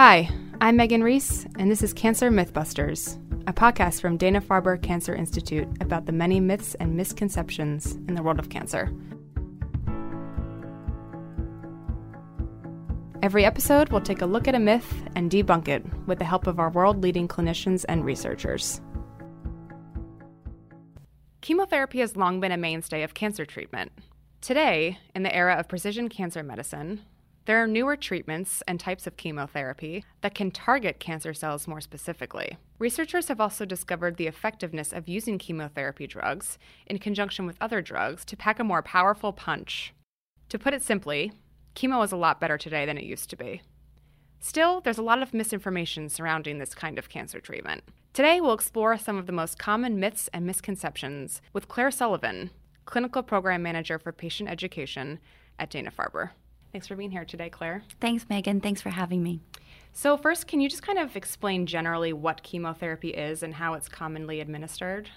Hi, I'm Megan Reese, and this is Cancer Mythbusters, a podcast from Dana Farber Cancer Institute about the many myths and misconceptions in the world of cancer. Every episode, we'll take a look at a myth and debunk it with the help of our world leading clinicians and researchers. Chemotherapy has long been a mainstay of cancer treatment. Today, in the era of precision cancer medicine, there are newer treatments and types of chemotherapy that can target cancer cells more specifically. Researchers have also discovered the effectiveness of using chemotherapy drugs in conjunction with other drugs to pack a more powerful punch. To put it simply, chemo is a lot better today than it used to be. Still, there's a lot of misinformation surrounding this kind of cancer treatment. Today, we'll explore some of the most common myths and misconceptions with Clare Sullivan, Clinical Program Manager for Patient Education at Dana Farber. Thanks for being here today, Clare. Thanks, Megan. Thanks for having me. So, first, can you just kind of explain generally what chemotherapy is and how it's commonly administered?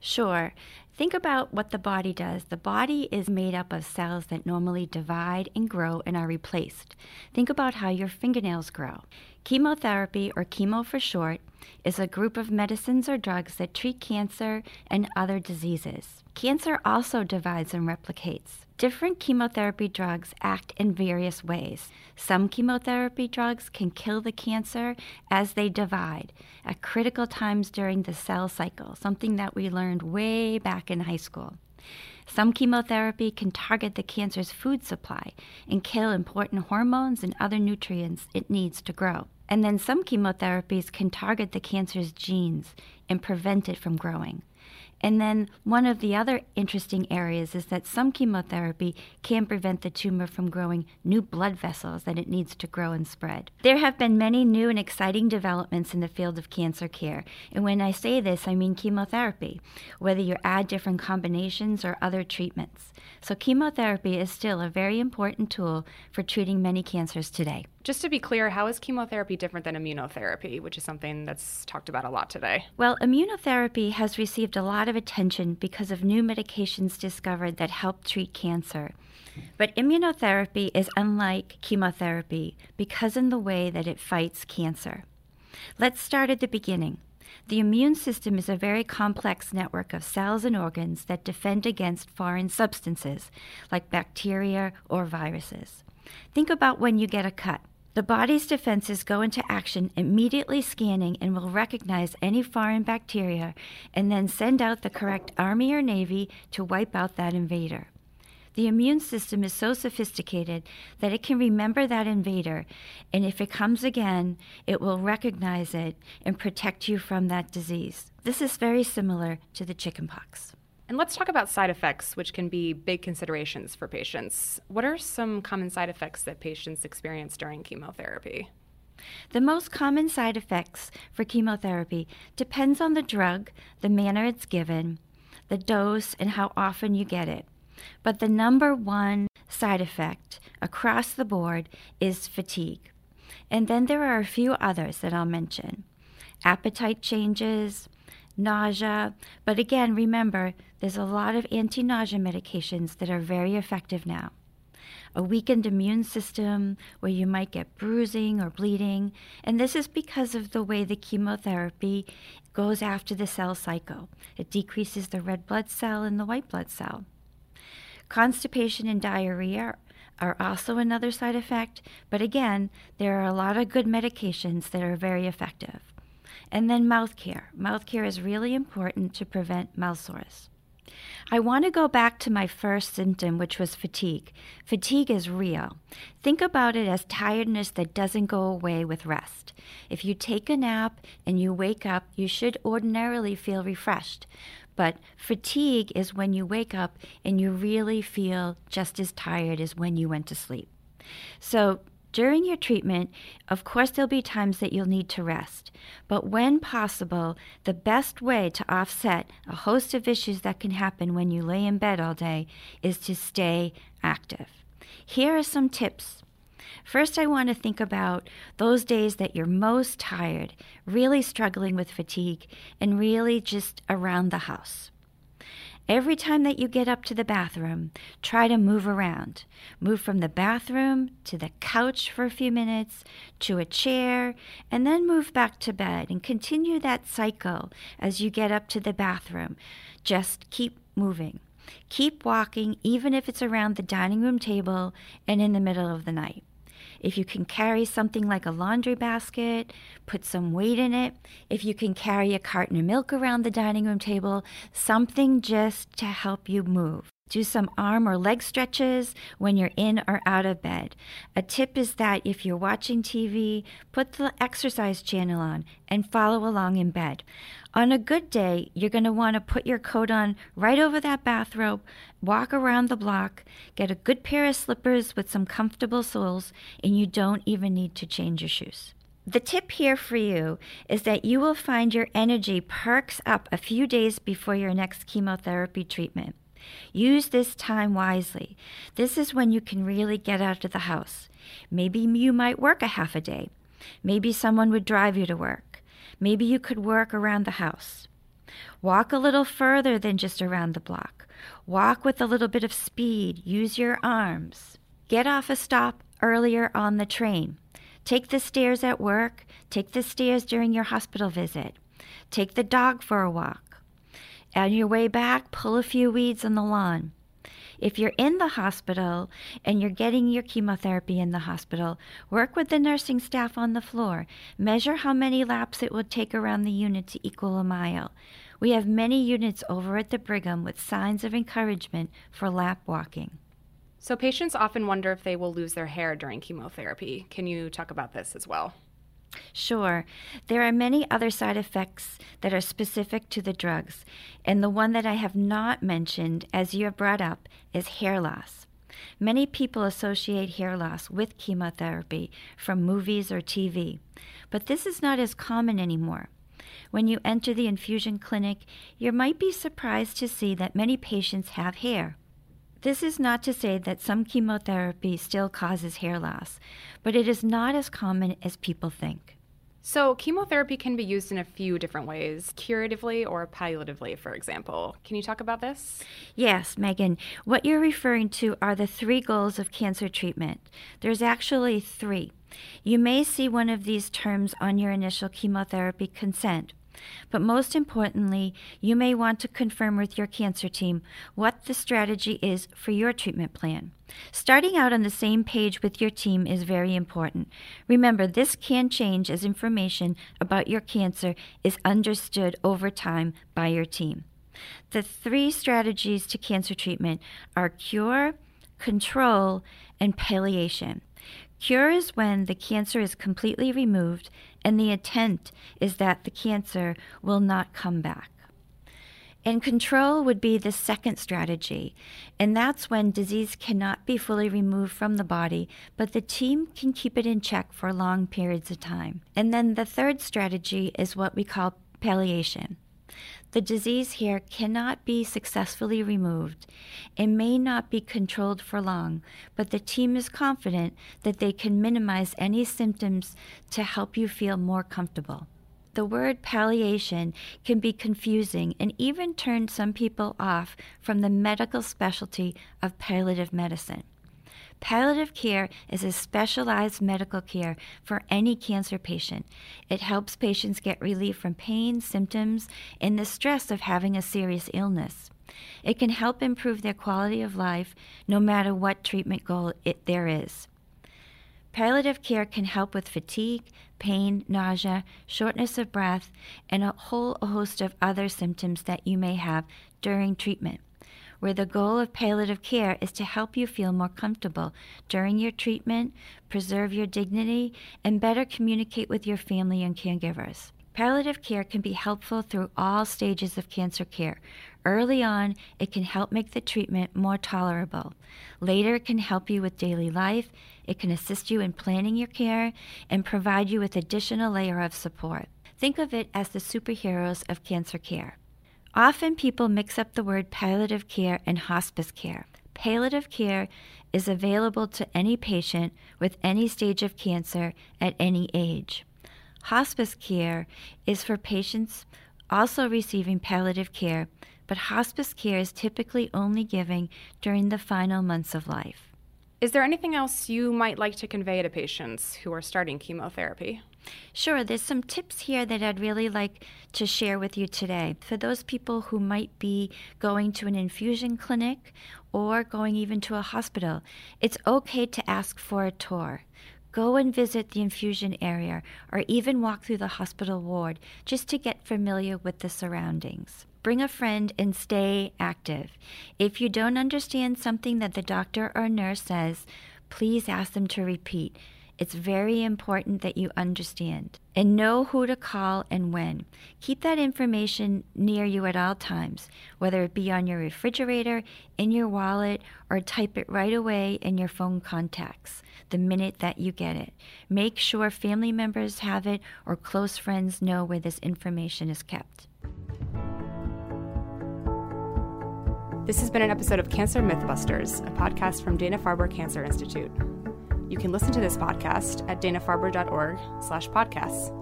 Sure. Think about what the body does. The body is made up of cells that normally divide and grow and are replaced. Think about how your fingernails grow. Chemotherapy, or chemo for short, is a group of medicines or drugs that treat cancer and other diseases. Cancer also divides and replicates. Different chemotherapy drugs act in various ways. Some chemotherapy drugs can kill the cancer as they divide at critical times during the cell cycle, something that we learned way back in high school. Some chemotherapy can target the cancer's food supply and kill important hormones and other nutrients it needs to grow. And then some chemotherapies can target the cancer's genes and prevent it from growing. And then one of the other interesting areas is that some chemotherapy can prevent the tumor from growing new blood vessels that it needs to grow and spread. There have been many new and exciting developments in the field of cancer care. And when I say this, I mean chemotherapy, whether you add different combinations or other treatments. So chemotherapy is still a very important tool for treating many cancers today. Just to be clear, how is chemotherapy different than immunotherapy, which is something that's talked about a lot today? Well, immunotherapy has received a lot of attention because of new medications discovered that help treat cancer. But immunotherapy is unlike chemotherapy because in the way that it fights cancer. Let's start at the beginning. The immune system is a very complex network of cells and organs that defend against foreign substances like bacteria or viruses. Think about when you get a cut. The body's defenses go into action, immediately scanning and will recognize any foreign bacteria and then send out the correct Army or Navy to wipe out that invader. The immune system is so sophisticated that it can remember that invader, and if it comes again, it will recognize it and protect you from that disease. This is very similar to the chickenpox. And let's talk about side effects, which can be big considerations for patients. What are some common side effects that patients experience during chemotherapy? The most common side effects for chemotherapy depends on the drug, the manner it's given, the dose, and how often you get it. But the number one side effect across the board is fatigue. And then there are a few others that I'll mention appetite changes, nausea. But again, remember, there's a lot of anti nausea medications that are very effective now. A weakened immune system where you might get bruising or bleeding, and this is because of the way the chemotherapy goes after the cell cycle. It decreases the red blood cell and the white blood cell. Constipation and diarrhea are also another side effect, but again, there are a lot of good medications that are very effective. And then mouth care. Mouth care is really important to prevent mouth sores. I want to go back to my first symptom, which was fatigue. Fatigue is real. Think about it as tiredness that doesn't go away with rest. If you take a nap and you wake up, you should ordinarily feel refreshed. But fatigue is when you wake up and you really feel just as tired as when you went to sleep. So during your treatment, of course, there'll be times that you'll need to rest. But when possible, the best way to offset a host of issues that can happen when you lay in bed all day is to stay active. Here are some tips. First, I want to think about those days that you're most tired, really struggling with fatigue, and really just around the house. Every time that you get up to the bathroom, try to move around. Move from the bathroom to the couch for a few minutes, to a chair, and then move back to bed and continue that cycle as you get up to the bathroom. Just keep moving. Keep walking, even if it's around the dining room table and in the middle of the night. If you can carry something like a laundry basket, put some weight in it. If you can carry a carton of milk around the dining room table, something just to help you move. Do some arm or leg stretches when you're in or out of bed. A tip is that if you're watching TV, put the exercise channel on and follow along in bed. On a good day, you're going to want to put your coat on right over that bathrobe, walk around the block, get a good pair of slippers with some comfortable soles, and you don't even need to change your shoes. The tip here for you is that you will find your energy perks up a few days before your next chemotherapy treatment. Use this time wisely. This is when you can really get out of the house. Maybe you might work a half a day. Maybe someone would drive you to work. Maybe you could work around the house. Walk a little further than just around the block. Walk with a little bit of speed. Use your arms. Get off a stop earlier on the train. Take the stairs at work. Take the stairs during your hospital visit. Take the dog for a walk. On your way back, pull a few weeds on the lawn. If you're in the hospital and you're getting your chemotherapy in the hospital, work with the nursing staff on the floor. Measure how many laps it will take around the unit to equal a mile. We have many units over at the Brigham with signs of encouragement for lap walking. So, patients often wonder if they will lose their hair during chemotherapy. Can you talk about this as well? Sure. There are many other side effects that are specific to the drugs, and the one that I have not mentioned, as you have brought up, is hair loss. Many people associate hair loss with chemotherapy from movies or TV, but this is not as common anymore. When you enter the infusion clinic, you might be surprised to see that many patients have hair. This is not to say that some chemotherapy still causes hair loss, but it is not as common as people think. So, chemotherapy can be used in a few different ways, curatively or palliatively, for example. Can you talk about this? Yes, Megan. What you're referring to are the three goals of cancer treatment. There's actually three. You may see one of these terms on your initial chemotherapy consent. But most importantly, you may want to confirm with your cancer team what the strategy is for your treatment plan. Starting out on the same page with your team is very important. Remember, this can change as information about your cancer is understood over time by your team. The three strategies to cancer treatment are cure, control, and palliation. Cure is when the cancer is completely removed and the intent is that the cancer will not come back. And control would be the second strategy, and that's when disease cannot be fully removed from the body, but the team can keep it in check for long periods of time. And then the third strategy is what we call palliation. The disease here cannot be successfully removed. It may not be controlled for long, but the team is confident that they can minimize any symptoms to help you feel more comfortable. The word palliation can be confusing and even turn some people off from the medical specialty of palliative medicine. Palliative care is a specialized medical care for any cancer patient. It helps patients get relief from pain, symptoms, and the stress of having a serious illness. It can help improve their quality of life no matter what treatment goal it, there is. Palliative care can help with fatigue, pain, nausea, shortness of breath, and a whole host of other symptoms that you may have during treatment where the goal of palliative care is to help you feel more comfortable during your treatment, preserve your dignity, and better communicate with your family and caregivers. Palliative care can be helpful through all stages of cancer care. Early on, it can help make the treatment more tolerable. Later, it can help you with daily life. It can assist you in planning your care and provide you with additional layer of support. Think of it as the superheroes of cancer care. Often people mix up the word palliative care and hospice care. Palliative care is available to any patient with any stage of cancer at any age. Hospice care is for patients also receiving palliative care but hospice care is typically only given during the final months of life. Is there anything else you might like to convey to patients who are starting chemotherapy? Sure, there's some tips here that I'd really like to share with you today. For those people who might be going to an infusion clinic or going even to a hospital, it's okay to ask for a tour. Go and visit the infusion area or even walk through the hospital ward just to get familiar with the surroundings. Bring a friend and stay active. If you don't understand something that the doctor or nurse says, please ask them to repeat. It's very important that you understand and know who to call and when. Keep that information near you at all times, whether it be on your refrigerator, in your wallet, or type it right away in your phone contacts the minute that you get it. Make sure family members have it or close friends know where this information is kept. This has been an episode of Cancer Mythbusters, a podcast from Dana-Farber Cancer Institute. You can listen to this podcast at danafarber.org slash podcasts.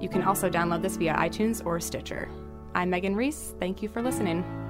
You can also download this via iTunes or Stitcher. I'm Megan Reese. Thank you for listening.